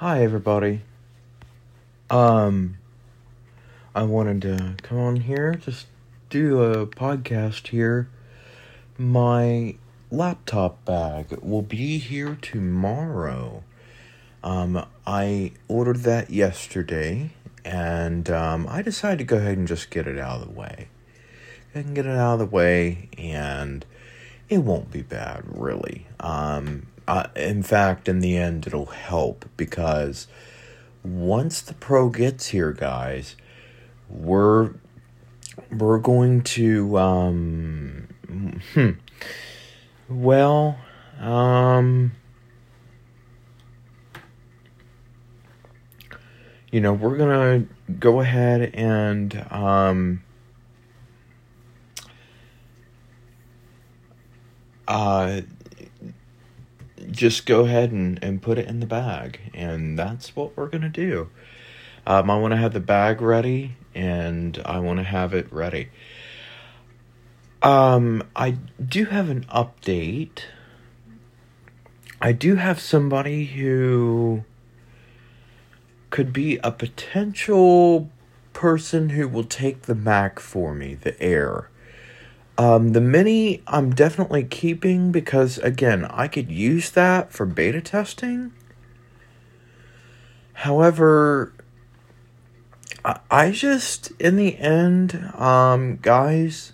Hi, everybody. Um, I wanted to come on here, just do a podcast here. My laptop bag will be here tomorrow. Um, I ordered that yesterday, and um, I decided to go ahead and just get it out of the way. I can get it out of the way, and it won't be bad, really. Um, uh, in fact, in the end, it'll help because once the pro gets here, guys, we're we're going to um, hmm, well, um, you know, we're gonna go ahead and um. Uh, just go ahead and, and put it in the bag. And that's what we're going to do. Um, I want to have the bag ready and I want to have it ready. Um, I do have an update. I do have somebody who could be a potential person who will take the Mac for me, the Air. Um, the mini I'm definitely keeping because again I could use that for beta testing. However, I, I just in the end, um, guys.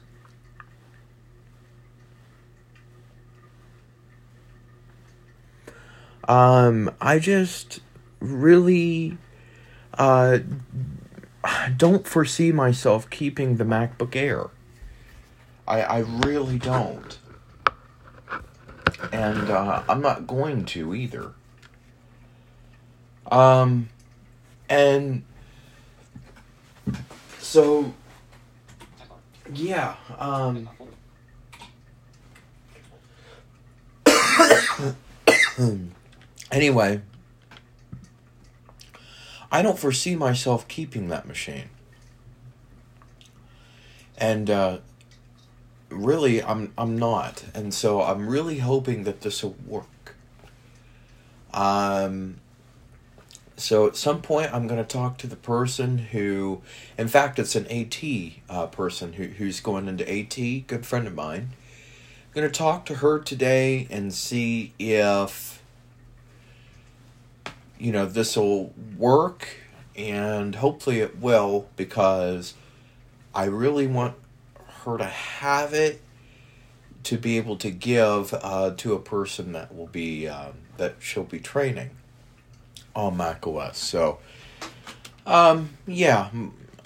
Um, I just really uh, don't foresee myself keeping the MacBook Air. I, I really don't. And uh, I'm not going to either. Um, and so, yeah, um, anyway, I don't foresee myself keeping that machine. And, uh, really I'm I'm not, and so I'm really hoping that this will work. Um. So at some point, I'm going to talk to the person who, in fact, it's an AT uh, person who who's going into AT, good friend of mine. I'm going to talk to her today and see if you know this will work, and hopefully it will because I really want her to have it to be able to give uh, to a person that will be um, that she'll be training on macOS. So, um, yeah,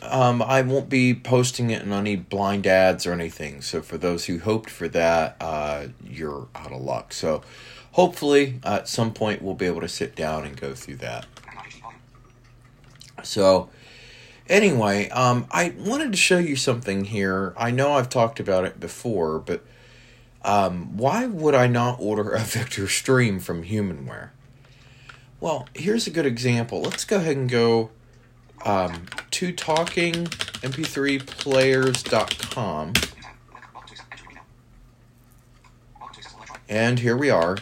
um, I won't be posting it in any blind ads or anything. So for those who hoped for that, uh, you're out of luck. So hopefully at some point we'll be able to sit down and go through that. So Anyway, um, I wanted to show you something here. I know I've talked about it before, but um, why would I not order a Victor Stream from Humanware? Well, here's a good example. Let's go ahead and go um, to talkingmp3players.com. And here we are.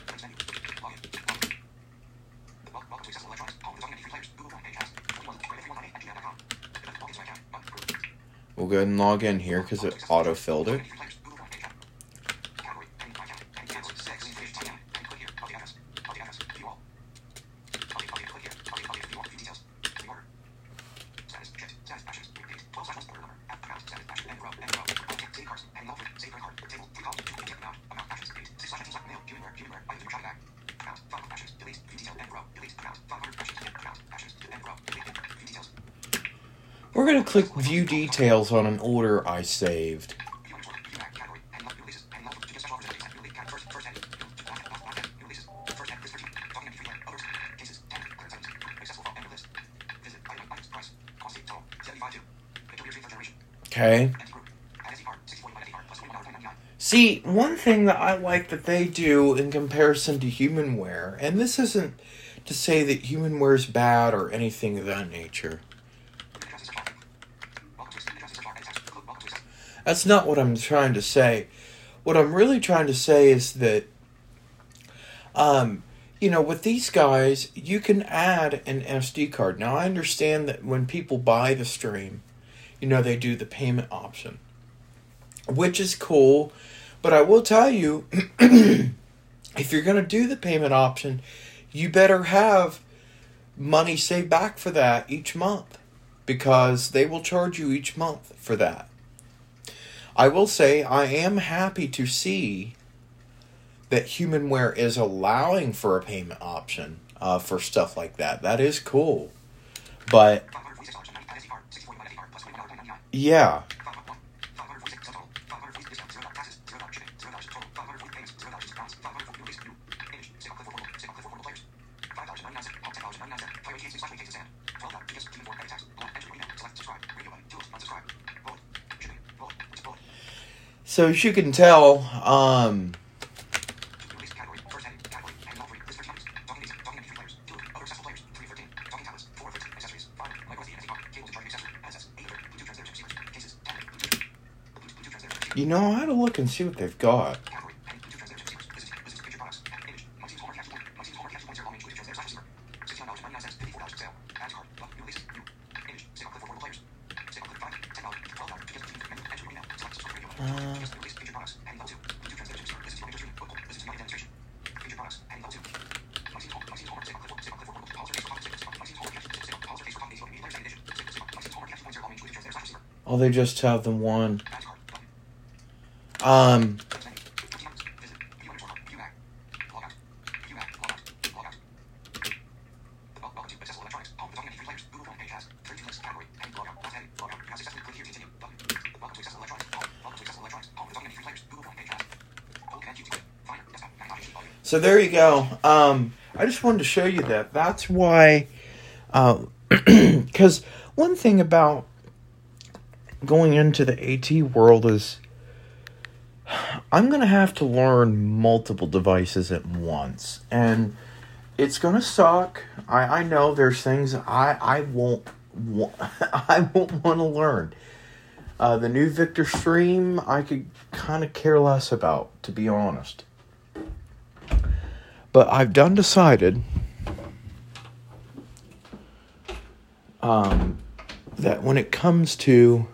We'll go ahead and log in here because it auto-filled it. Details on an order I saved. Okay. See, one thing that I like that they do in comparison to Humanware, and this isn't to say that Humanware is bad or anything of that nature. That's not what I'm trying to say. What I'm really trying to say is that um, you know, with these guys, you can add an SD card. Now, I understand that when people buy the stream, you know, they do the payment option, which is cool. But I will tell you, if you're going to do the payment option, you better have money saved back for that each month because they will charge you each month for that. I will say I am happy to see that Humanware is allowing for a payment option uh, for stuff like that. That is cool. But yeah. So as you can tell, um, You know, I had to look and see what they've got. Uh, oh, they just have the one. Um, so there you go. Um, I just wanted to show you that. That's why, because uh, one thing about going into the AT world is I'm going to have to learn multiple devices at once. And it's going to suck. I, I know there's things I, I won't I won't want to learn. Uh, the new Victor Stream, I could kind of care less about, to be honest. But I've done decided um, that when it comes to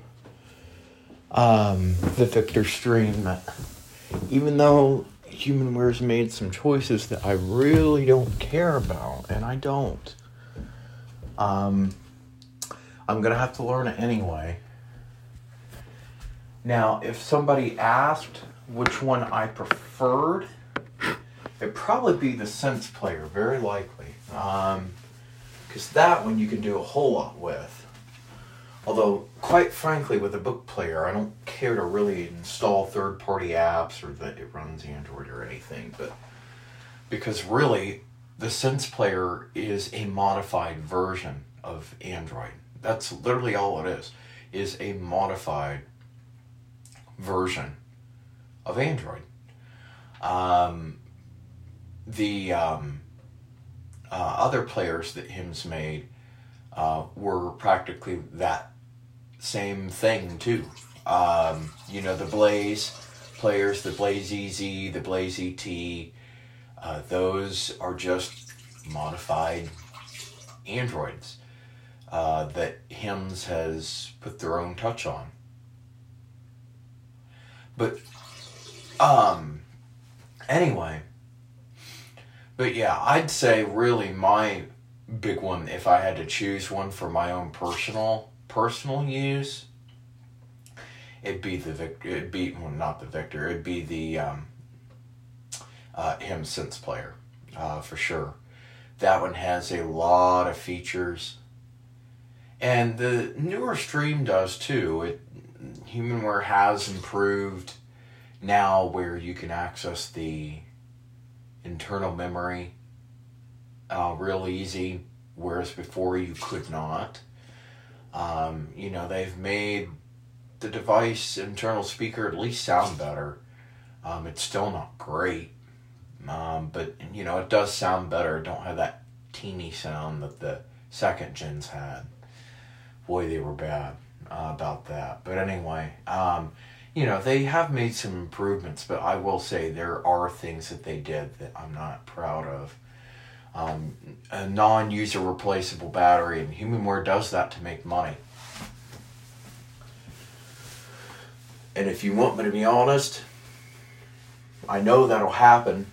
um, the Victor Stream, even though Humanware's made some choices that I really don't care about, and I don't. Um, I'm gonna have to learn it anyway. Now, if somebody asked which one I preferred, it'd probably be the Sense Player, very likely. Because um, that one you can do a whole lot with. Although, quite frankly, with a book player, I don't care to really install third party apps or that it runs Android or anything, but because really, the Sense Player is a modified version of Android. That's literally all it is, is a modified version of Android. Um, the um, uh, other players that HIMS made uh, were practically that same thing too. Um, you know, the Blaze players, the Blaze EZ, the Blaze ET, uh, those are just modified androids uh, that HIMS has put their own touch on. But, um, anyway, but yeah, I'd say really my big one, if I had to choose one for my own personal personal use, it'd be the Victor. It'd be well, not the Victor. It'd be the um, uh, HIMS Sense player uh, for sure. That one has a lot of features, and the newer stream does too. It Humanware has improved now where you can access the internal memory uh, real easy, whereas before you could not. Um, you know, they've made the device internal speaker at least sound better. Um, it's still not great, um, but you know, it does sound better. Don't have that teeny sound that the second gens had. Boy, they were bad uh, about that. But anyway, um, you know, they have made some improvements, but I will say there are things that they did that I'm not proud of. Um, a non-user replaceable battery, and Humanware does that to make money. And if you want me to be honest, I know that'll happen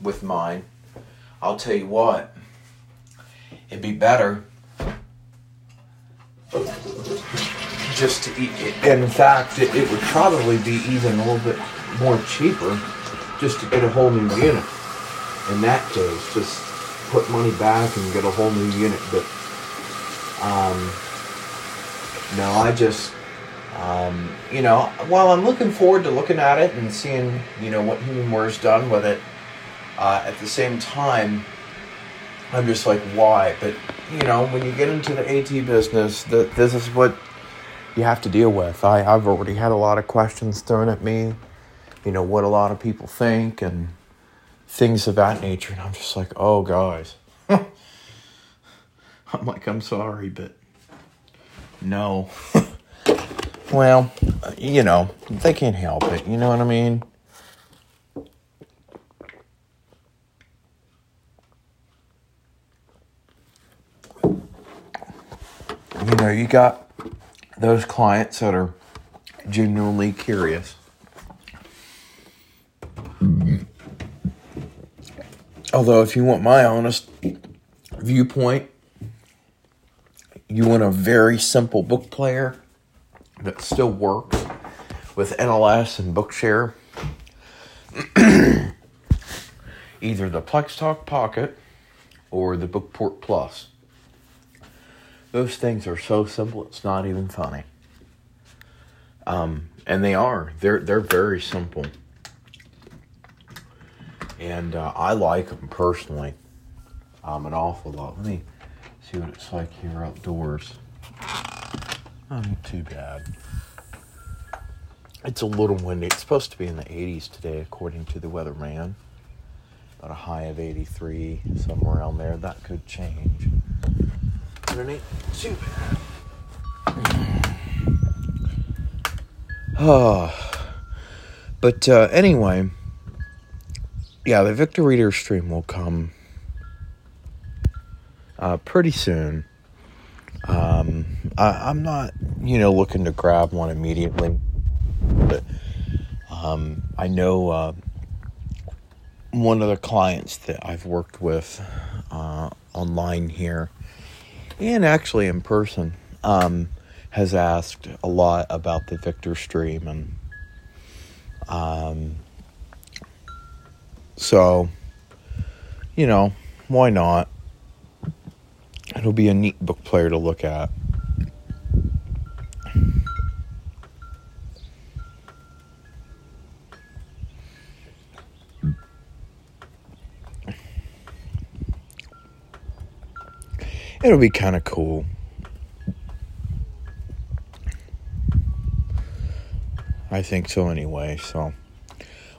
with mine. I'll tell you what, it'd be better just to eat it. In fact, it, it would probably be even a little bit more cheaper just to get a whole new unit. In that case, just put money back and get a whole new unit. But um, no, I just um, you know, while I'm looking forward to looking at it and seeing you know what Humanware's done with it, uh, at the same time, I'm just like, why? But you know, when you get into the AT business, that this is what you have to deal with. I, I've already had a lot of questions thrown at me, you know, what a lot of people think and things of that nature. And I'm just like, oh, guys. I'm like, I'm sorry, but no. well, you know, they can't help it. You know what I mean? You know, you got those clients that are genuinely curious. Although, if you want my honest viewpoint, you want a very simple book player that still works with NLS and Bookshare. Either the PlexTalk Pocket or the Bookport Plus. Those things are so simple, it's not even funny. Um, and they are. They're they're very simple. And uh, I like them personally. Um, an awful lot. Let me see what it's like here outdoors. Not too bad. It's a little windy. It's supposed to be in the 80s today, according to the weatherman. About a high of 83, somewhere around there. That could change but it ain't too bad. Oh, but uh, anyway, yeah, the Victor Reader stream will come uh, pretty soon. Um, I, am not, you know, looking to grab one immediately, but um, I know uh, one of the clients that I've worked with uh, online here and actually in person, um, has asked a lot about the Victor stream, and um, so you know why not? It'll be a neat book player to look at. it'll be kind of cool. I think so anyway. So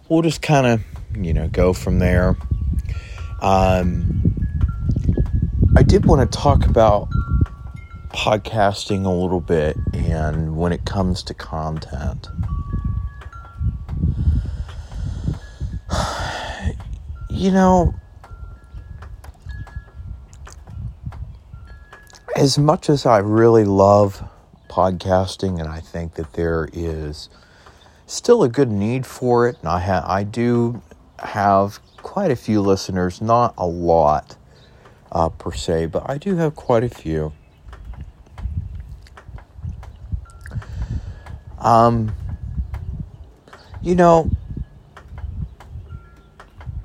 we'll just kind of, you know, go from there. Um, I did want to talk about podcasting a little bit and when it comes to content. You know, as much as I really love podcasting, and I think that there is still a good need for it, and I ha- I do have quite a few listeners, not a lot uh, per se, but I do have quite a few. Um, you know,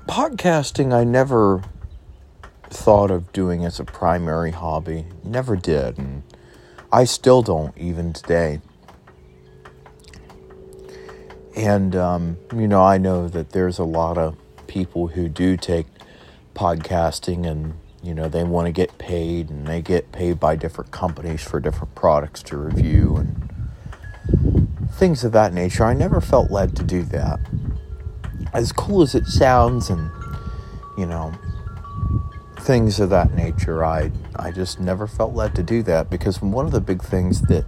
podcasting, I never thought of doing as a primary hobby. Never did, and I still don't even today. And, um, you know, I know that there's a lot of people who do take podcasting and, you know, they want to get paid and they get paid by different companies for different products to review and things of that nature. I never felt led to do that. As cool as it sounds and, you know, things of that nature. I I just never felt led to do that because one of the big things that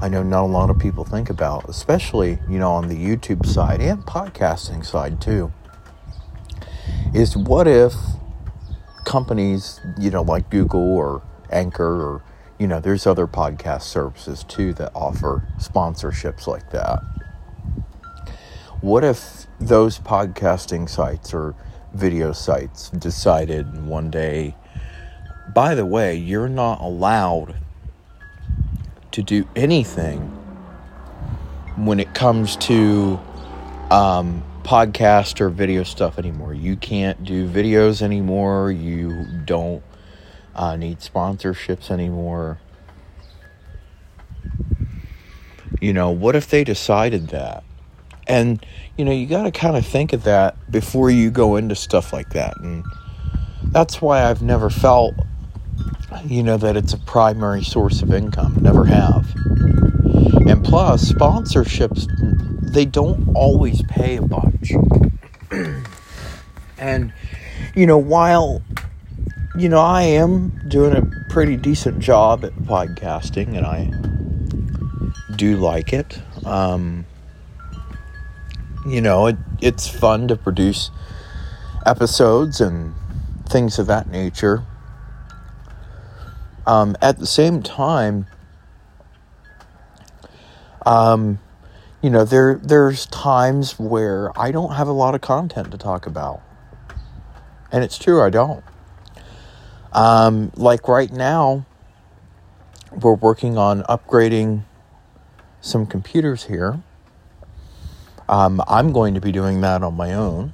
I know not a lot of people think about, especially you know on the YouTube side and podcasting side too, is what if companies, you know, like Google or Anchor or, you know, there's other podcast services too that offer sponsorships like that. What if those podcasting sites or video sites decided one day, by the way, you're not allowed to do anything when it comes to um, podcast or video stuff anymore. You can't do videos anymore. You don't uh, need sponsorships anymore. You know, what if they decided that? And, you know, you got to kind of think of that before you go into stuff like that. And that's why I've never felt, you know, that it's a primary source of income. Never have. And plus, sponsorships, they don't always pay a bunch. and, you know, while, you know, I am doing a pretty decent job at podcasting and I do like it. Um, you know, it, it's fun to produce episodes and things of that nature. Um, at the same time, um, you know, there there's times where I don't have a lot of content to talk about, and it's true, I don't. Um, like right now, we're working on upgrading some computers here um, I'm going to be doing that on my own.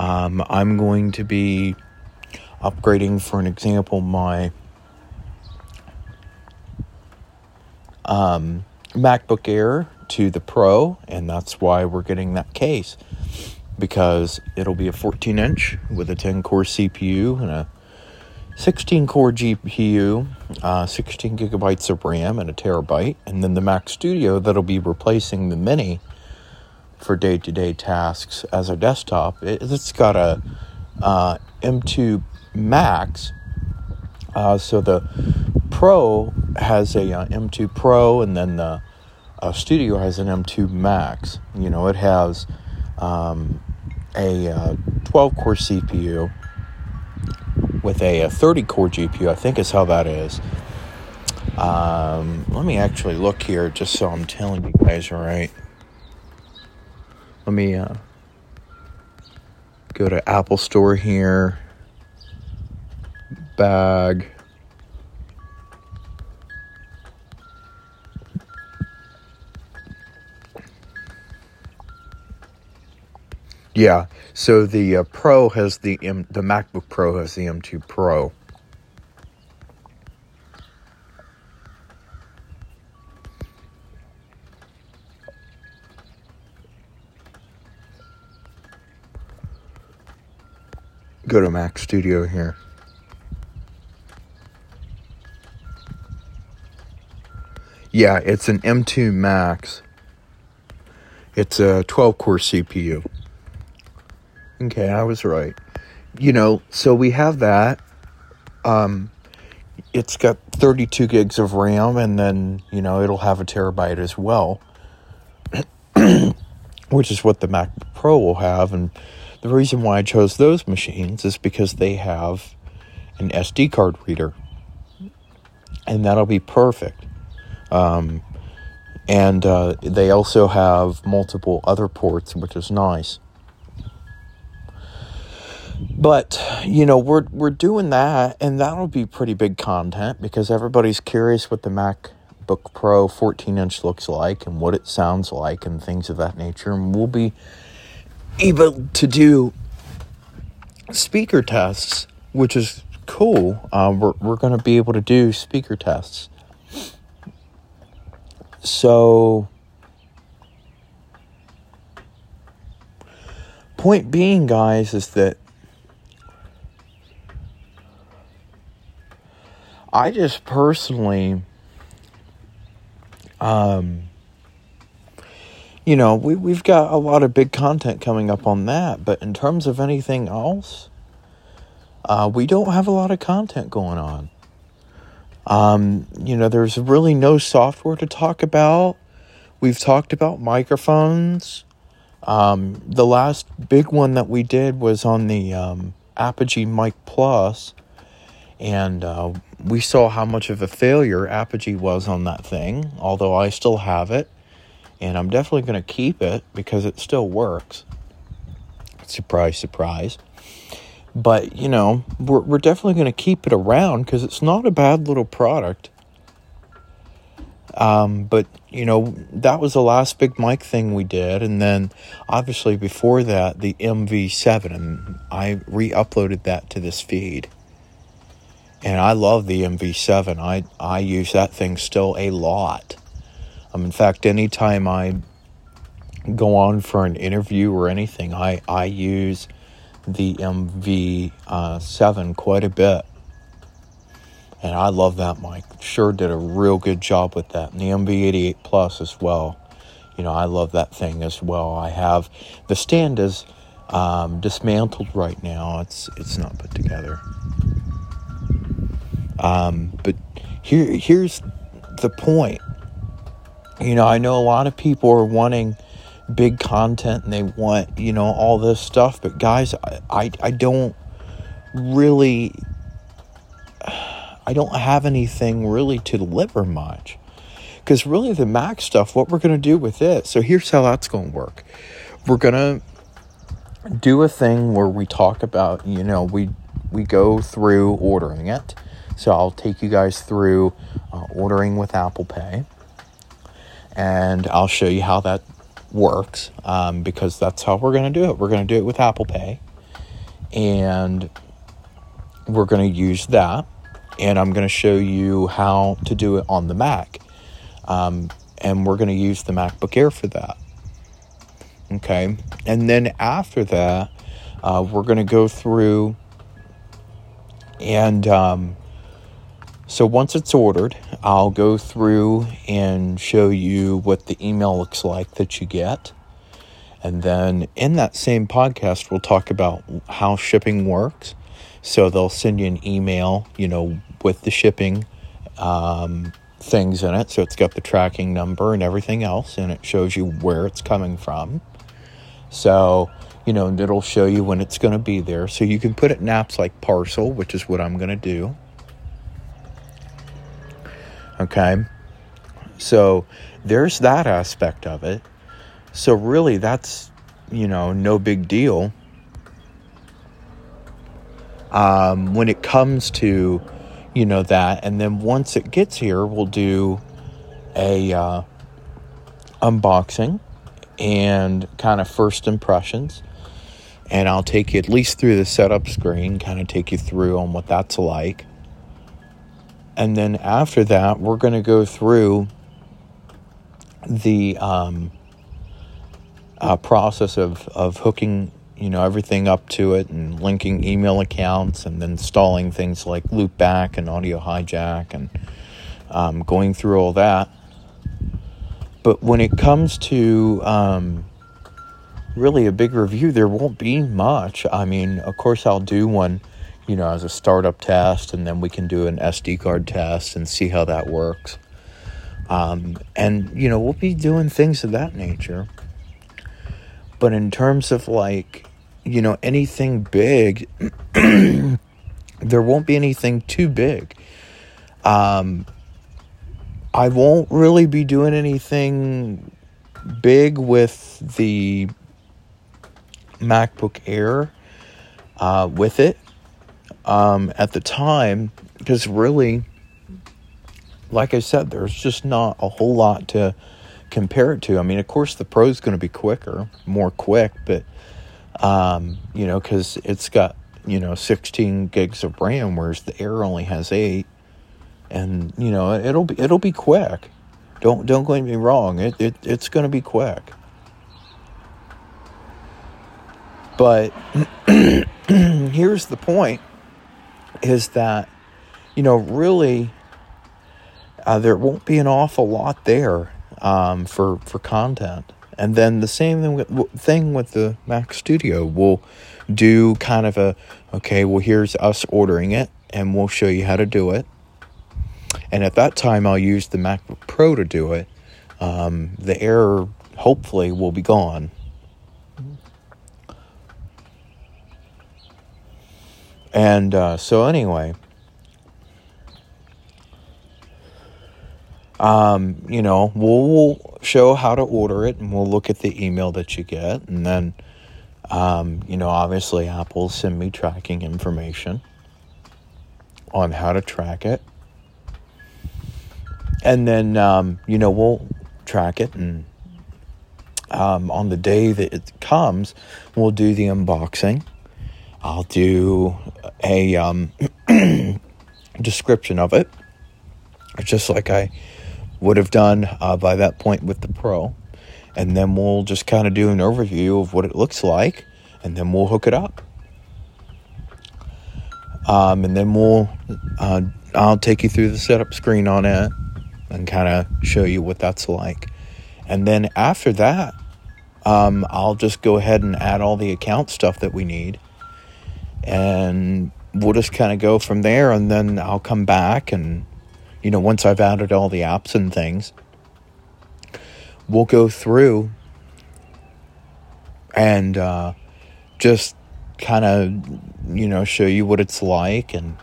Um, I'm going to be upgrading, for an example, my um, MacBook Air to the Pro, and that's why we're getting that case because it'll be a 14 inch with a 10 core CPU and a 16 core GPU, uh, 16 gigabytes of RAM, and a terabyte. And then the Mac Studio that'll be replacing the Mini for day to day tasks as a desktop. It, has got a uh, M2 Max. Uh, so the Pro has a uh, M2 Pro, and then the uh, Studio has an M2 Max. You know, it has um, a uh, 12 core CPU with a, a 30 core GPU, I think is how that is. Um, let me actually look here just so I'm telling you guys right. Let me uh, go to Apple Store here. Bag. Yeah. So the uh, Pro has the M- the MacBook Pro has the M2 Pro. Go to Mac Studio here. Yeah, it's an M2 Max. It's a 12 core CPU. Okay, I was right. You know, so we have that. Um, it's got 32 gigs of RAM, and then, you know, it'll have a terabyte as well, which is what the Mac Pro will have. And the reason why I chose those machines is because they have an SD card reader, and that'll be perfect. Um, and uh, they also have multiple other ports, which is nice. But you know, we're we're doing that, and that'll be pretty big content because everybody's curious what the MacBook Pro 14 inch looks like and what it sounds like and things of that nature. And we'll be able to do speaker tests, which is cool. Uh, we're we're going to be able to do speaker tests. So. Point being, guys, is that I just personally, um, you know, we, we've got a lot of big content coming up on that, but in terms of anything else, uh, we don't have a lot of content going on. Um, you know, there's really no software to talk about. We've talked about microphones. Um, the last big one that we did was on the um, Apogee Mic Plus, and uh, we saw how much of a failure Apogee was on that thing. Although I still have it, and I'm definitely going to keep it because it still works. Surprise, surprise. But you know, we're we're definitely going to keep it around because it's not a bad little product. Um, but you know, that was the last big mic thing we did, and then obviously before that, the MV7, and I re-uploaded that to this feed. And I love the MV7. I I use that thing still a lot. Um, in fact, anytime I go on for an interview or anything, I I use the MV7 quite a bit. And I love that mic. Sure did a real good job with that. And the MV88 Plus as well. You know, I love that thing as well. I have the stand is um, dismantled right now. It's it's not put together. Um, but here here's the point. You know, I know a lot of people are wanting big content and they want you know all this stuff, but guys, I I, I don't really I don't have anything really to deliver much. Because really, the Mac stuff, what we're going to do with it, so here's how that's going to work. We're going to do a thing where we talk about, you know, we we go through ordering it. So I'll take you guys through uh, ordering with Apple Pay, and I'll show you how that works um, because that's how we're going to do it. We're going to do it with Apple Pay, and we're going to use that and I'm going to show you how to do it on the Mac. Um, and we're going to use the MacBook Air for that. Okay. And then after that, uh, we're going to go through and um, so once it's ordered, I'll go through and show you what the email looks like that you get. And then in that same podcast, we'll talk about how shipping works. So they'll send you an email, you know, with the shipping um, things in it. So it's got the tracking number and everything else, and it shows you where it's coming from. So, you know, it'll show you when it's going to be there. So you can put it in apps like Parcel, which is what I'm going to do. Okay. So there's that aspect of it. So really, that's, you know, no big deal. Um, when it comes to you know that and then once it gets here we'll do a uh, unboxing and kind of first impressions and i'll take you at least through the setup screen kind of take you through on what that's like and then after that we're going to go through the um, uh, process of, of hooking you know everything up to it and linking email accounts and then installing things like loopback and audio hijack and um, going through all that. But when it comes to um, really a big review there won't be much. I mean of course i'll do one you know as a startup test and then we can do an sd card test and see how that works. Um, and you know we'll be doing things of that nature. But in terms of like you know, anything big, there won't be anything too big. Um, I won't really be doing anything big with the MacBook Air uh, with it um, at the time because really, like I said, there's just not a whole lot to compare it to. I mean, of course, the Pro is going to be quicker, more quick, but um, you know, because it's got you know 16 gigs of RAM, whereas the Air only has eight, and you know it'll be it'll be quick. Don't don't get me wrong. It, it it's going to be quick. But here's the point: is that you know really uh, there won't be an awful lot there um, for for content. And then the same thing with, the Mac Studio. We'll do kind of a okay, well, here's us ordering it, and we'll show you how to do it. And at that time, I'll use the MacBook Pro to do it. Um, the Air hopefully will be gone. And uh, so, anyway, um, you know, we'll, we'll, show how to order it and we'll look at the email that you get. And then, um, you know, obviously, Apple send me tracking information on how to track it. And then, um, you know, we'll track it and um, on the day that it comes, we'll do the unboxing. I'll do a um, description of it, just like I would have done uh, by that point with the Pro. And then we'll just kind of do an overview of what it looks like, and then we'll hook it up. Um, and then we'll, uh, I'll take you through the setup screen on it and kind of show you what that's like. And then after that, um, I'll just go ahead and add all the account stuff that we need. And we'll just kind of go from there. And then I'll come back and, you know, once I've added all the apps and things, we'll go through and uh, just kind of, you know, show you what it's like and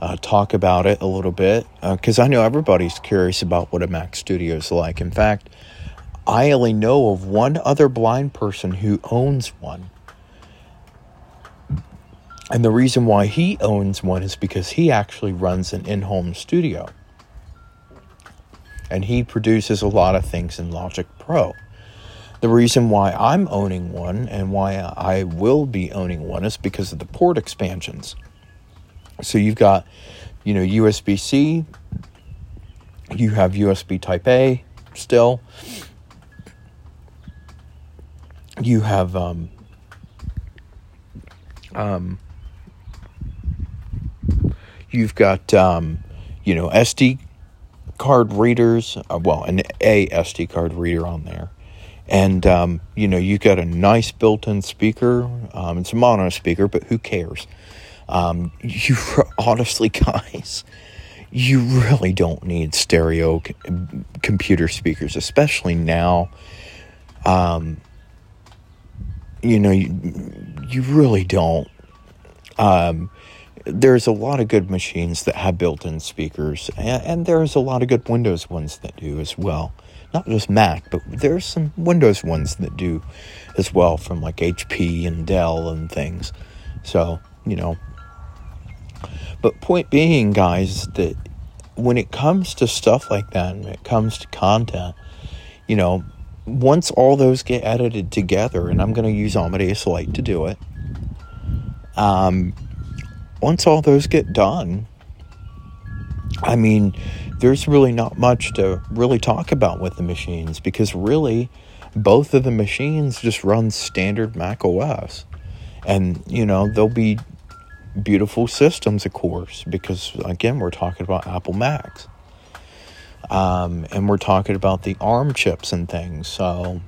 uh, talk about it a little bit. Because uh, I know everybody's curious about what a Mac Studio is like. In fact, I only know of one other blind person who owns one. And the reason why he owns one is because he actually runs an in home studio. And he produces a lot of things in Logic Pro. The reason why I'm owning one and why I will be owning one is because of the port expansions. So you've got, you know, USB C, you have USB Type A still, you have um, um, you've got um, you know SD card readers. Uh, well, an a SD card reader on there, and um, you know you've got a nice built-in speaker. Um, it's a mono speaker, but who cares? Um, you honestly, guys, you really don't need stereo c- computer speakers, especially now. Um, you know, you, you really don't. Um, there's a lot of good machines that have built-in speakers, and, and, there's a lot of good Windows ones that do as well. Not just Mac, but there's some Windows ones that do as well, from like HP and Dell and things. So you know. But point being, guys, that when it comes to stuff like that, and it comes to content, you know, once all those get edited together, and I'm going to use Amadeus Lite to do it, um, once all those get done, I mean, there's really not much to really talk about with the machines because really both of the machines just run standard Mac OS. And, you know, they'll be beautiful systems, of course, because again, we're talking about Apple Macs. Um, and we're talking about the ARM chips and things. So,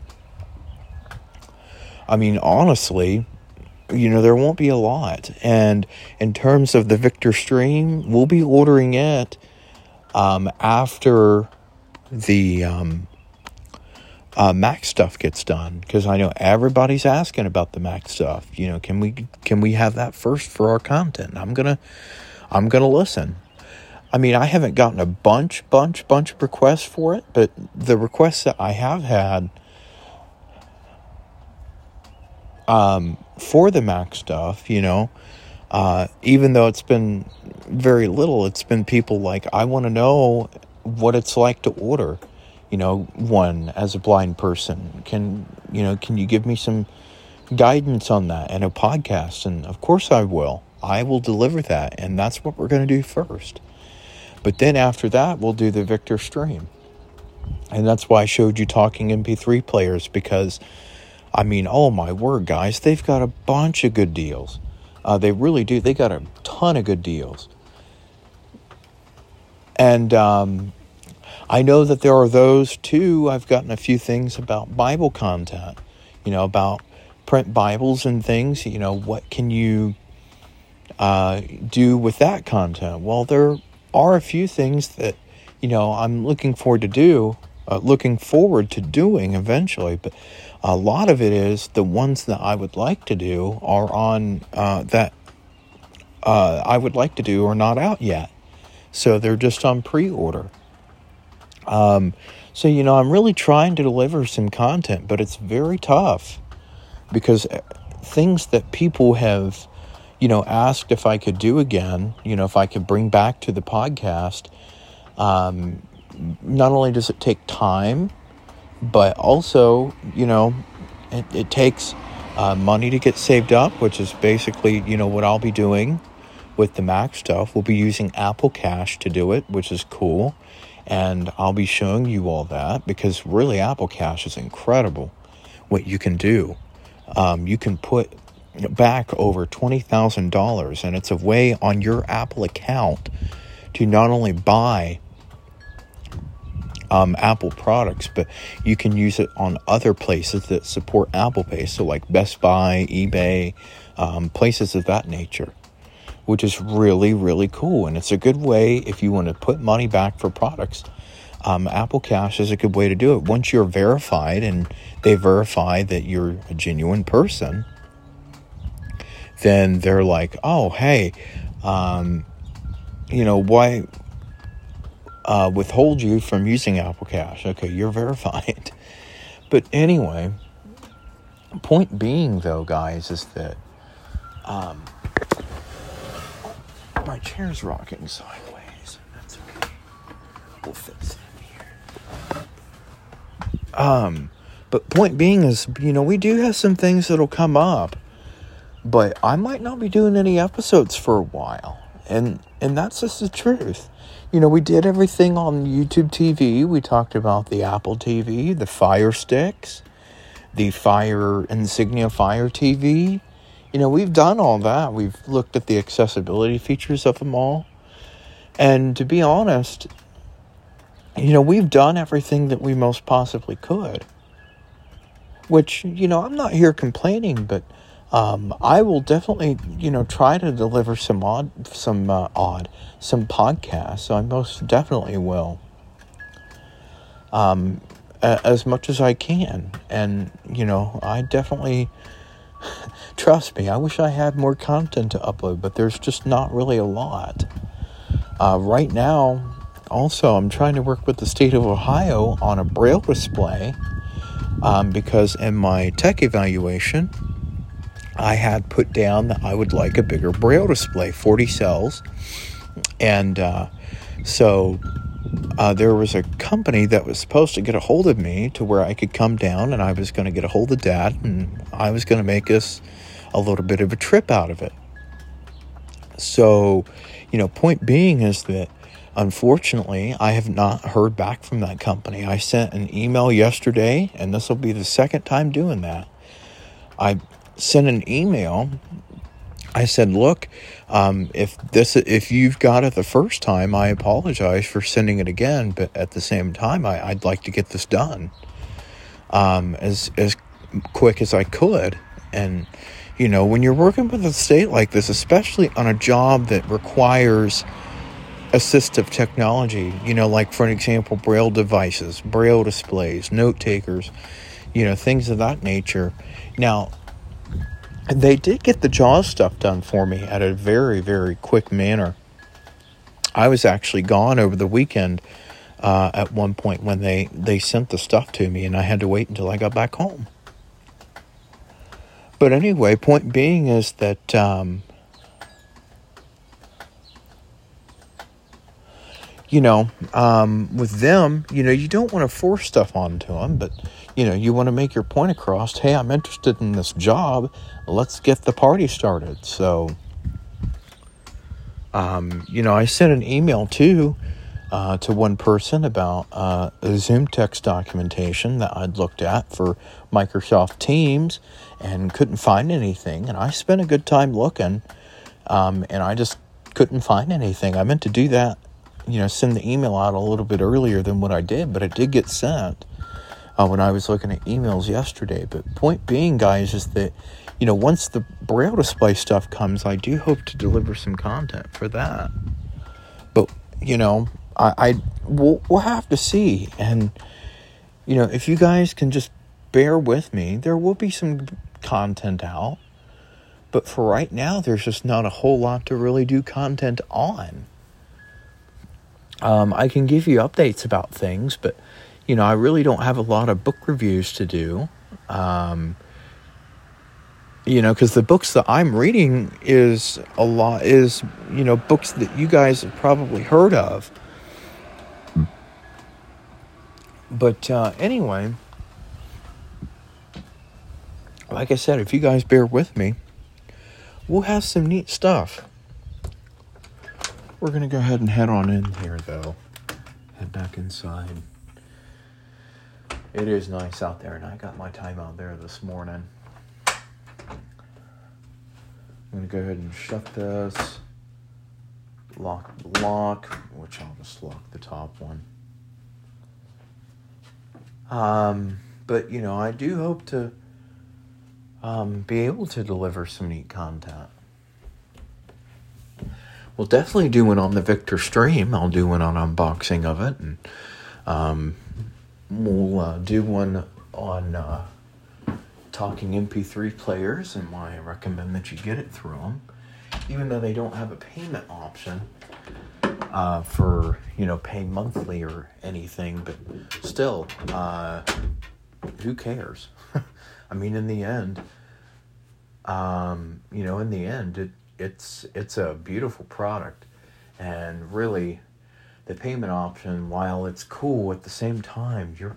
I mean, honestly, you know, there won't be a lot. And in terms of the Victor Stream, we'll be ordering it um, after the um, uh, Mac stuff gets done because I know everybody's asking about the Mac stuff. You know, can we can we have that first for our content? I'm gonna I'm gonna listen. I mean, I haven't gotten a bunch, bunch, bunch of requests for it, but the requests that I have had um, for the Mac stuff, you know, uh, even though it's been very little, it's been people like, I want to know what it's like to order, you know, one as a blind person. Can, you know, can you give me some guidance on that and a podcast? And of course I will. I will deliver that. And that's what we're going to do first. But then after that, we'll do the Victor stream. And that's why I showed you talking MP3 players because, I mean, oh my word, guys, they've got a bunch of good deals. Uh, they really do. They got a ton of good deals. And um, I know that there are those too. I've gotten a few things about Bible content, you know, about print Bibles and things. You know, what can you uh, do with that content? Well, there are a few things that you know I'm looking forward to do, uh, looking forward to doing eventually. But a lot of it is the ones that I would like to do are on uh, that uh, I would like to do are not out yet. So they're just on pre order. Um, so, you know, I'm really trying to deliver some content, but it's very tough because uh, things that people have, you know, asked if I could do again, you know, if I could bring back to the podcast, um, not only does it take time, but also, you know, it, it takes uh, money to get saved up, which is basically, you know, what I'll be doing with the Mac stuff. We'll be using Apple Cash to do it, which is cool. And I'll be showing you all that because really, Apple Cash is incredible what you can do. Um, you can put back over $20,000, and it's a way on your Apple account to not only buy um, Apple products, but you can use it on other places that support Apple Pay, so like Best Buy, eBay, um, places of that nature, which is really, really cool. And it's a good way if you want to put money back for products. Um, Apple Cash is a good way to do it. Once you're verified and they verify that you're a genuine person, then they're like, oh, hey, um, you know, why uh, withhold you from using Apple Cash. Okay, you're verified. But anyway, point being, though, guys, is that um, my chair's rocking sideways. That's okay. We'll fix it here. Um, but point being is, you know, we do have some things that'll come up, but I might not be doing any episodes for a while, and and that's just the truth you know, we did everything on YouTube TV. We talked about the Apple TV, the Fire Sticks, the Fire Insignia Fire TV. You know, we've done all that. We've looked at the accessibility features of them all. And to be honest, you know, we've done everything that we most possibly could. Which, you know, I'm not here complaining, but um, I will definitely, you know, try to deliver some odd, some uh, odd, some podcasts. I most definitely will. Um, a- as much as I can, and you know, I definitely trust me. I wish I had more content to upload, but there's just not really a lot. Uh, right now, also, I'm trying to work with the state of Ohio on a braille display um, because in my tech evaluation I had put down that I would like a bigger braille display, 40 cells. And uh, so uh, there was a company that was supposed to get a hold of me to where I could come down and I was going to get a hold of dad and I was going to make us a little bit of a trip out of it. So, you know, point being is that unfortunately I have not heard back from that company. I sent an email yesterday and this will be the second time doing that. I sent an email. I said, "Look, um, if this if you've got it the first time, I apologize for sending it again. But at the same time, I, would like to get this done um, as as quick as I could. And you know, when you're working with a state like this, especially on a job that requires assistive technology, you know, like for an example, braille devices, braille displays, note takers, you know, things of that nature. Now, they did get the JAWS stuff done for me at a very, very quick manner. I was actually gone over the weekend uh, at one point when they, they sent the stuff to me, and I had to wait until I got back home. But anyway, point being is that um, you know, um, with them, you know, you don't want to force stuff onto them, but you know, you want to make your point across. Hey, I'm interested in this job. Let's get the party started. So, um, you know, I sent an email too uh, to one person about uh, a ZoomText documentation that I'd looked at for Microsoft Teams and couldn't find anything. And I spent a good time looking, um, and I just couldn't find anything. I meant to do that you know, send the email out a little bit earlier than what I did, but it did get sent uh, when I was looking at emails yesterday. But point being, guys, is that you know once the braille display stuff comes, I do hope to deliver some content for that. But you know, I, I we'll, we'll have to see, and you know, if you guys can just bear with me, there will be some content out. But for right now, there's just not a whole lot to really do content on. Um, I can give you updates about things, but you know, I really don't have a lot of book reviews to do. Um, you know, because the books that I'm reading is a lot is you know books that you guys have probably heard of. But uh, anyway, like I said, if you guys bear with me, we'll have some neat stuff. We're gonna go ahead and head on in here, though. Head back inside. It is nice out there, and I got my time out there this morning. I'm gonna go ahead and shut this. Lock the lock, which I'll just lock the top one. Um, but you know, I do hope to um, be able to deliver some neat content. We'll definitely do one on the Victor stream. I'll do one on unboxing of it, and um, we'll uh, do one on uh, talking MP3 players, and why I recommend that you get it through them, even though they don't have a payment option uh, for you know paying monthly or anything. But still, uh, who cares? I mean, in the end, um, you know, in the end, it it's it's a beautiful product, and really, the payment option, while it's cool, at the same time, you're,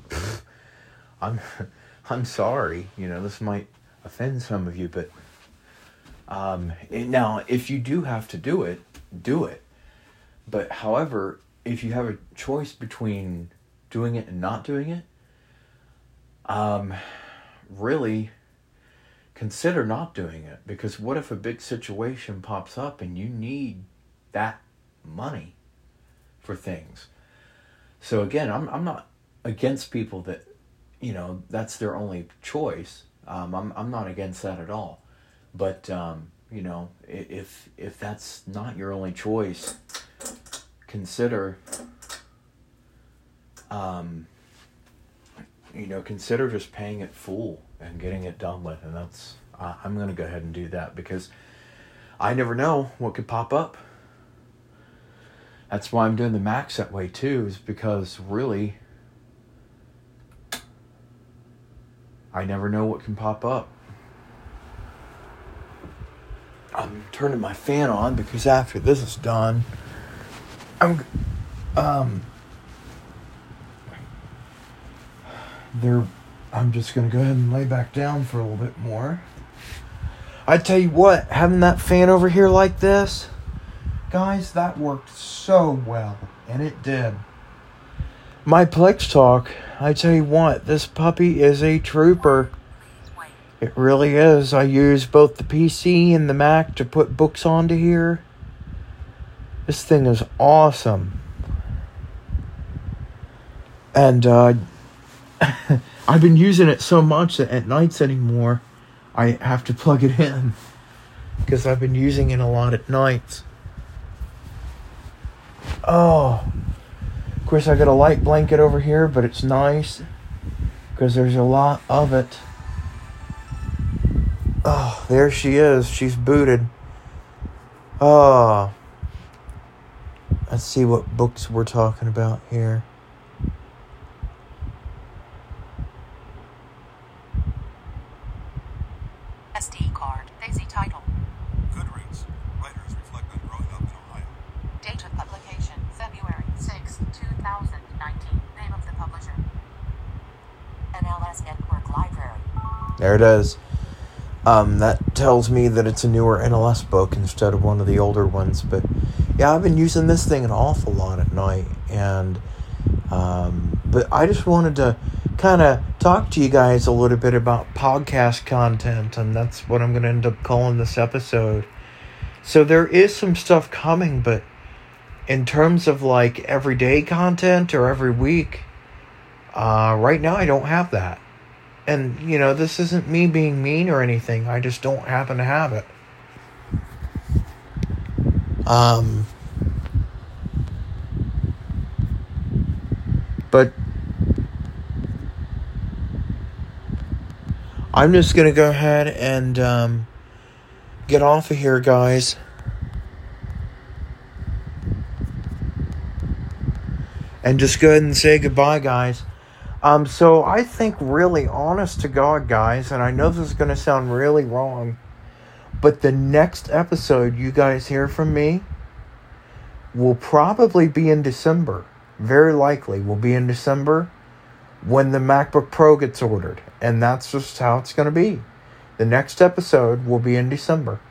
I'm, I'm sorry, you know, this might offend some of you, but um, now if you do have to do it, do it. But however, if you have a choice between doing it and not doing it, um, really consider not doing it because what if a big situation pops up and you need that money for things? So again, I'm I'm not against people that you know that's their only choice. Um, I'm I'm not against that at all, but um, you know if if that's not your only choice, consider um, you know consider just paying it full and getting it done with and that's i'm to go ahead and do that because i never know what could pop up that's why i'm doing the max that way too is because really i never know what can pop up i'm turning my fan on because after this is done i'm um they're I'm just to go ahead and lay back down for a little bit more. I tell you what, having that fan over here like this, guys, that worked so well, and it did. My Plex Talk, I tell you what, this puppy is a trooper. It really is. I use both the PC and the Mac to put books onto here. This thing is awesome. And, uh, I've been using it so much that at nights anymore, I have to plug it in because I've been using it a lot at nights. Oh, of course, I got a light blanket over here, but it's nice because there's a lot of it. Oh, there she is. She's booted. Oh. Let's see what books we're talking about here. SD card. Title. There it is. Um, that tells me that it's a newer NLS book instead of one of the older ones. But yeah, I've been using this thing an awful lot at night, and um, but I just wanted to kind of talk to you guys a little bit about podcast content, and that's what I'm going to end up calling this episode. So there is some stuff coming, but in terms of like everyday content or every week, uh, right now I don't have that. And, you know, this isn't me being mean or anything. I just don't happen to have it. Um, but I'm just going to go ahead and um, get off of here, guys. And just go ahead and say goodbye, guys. Um, so I think really honest to God, guys, and I know this is gonna sound really wrong, but the next episode you guys hear from me will probably be in December. Very likely will be in December when the MacBook Pro gets ordered. And that's just how it's gonna be. The next episode will be in December.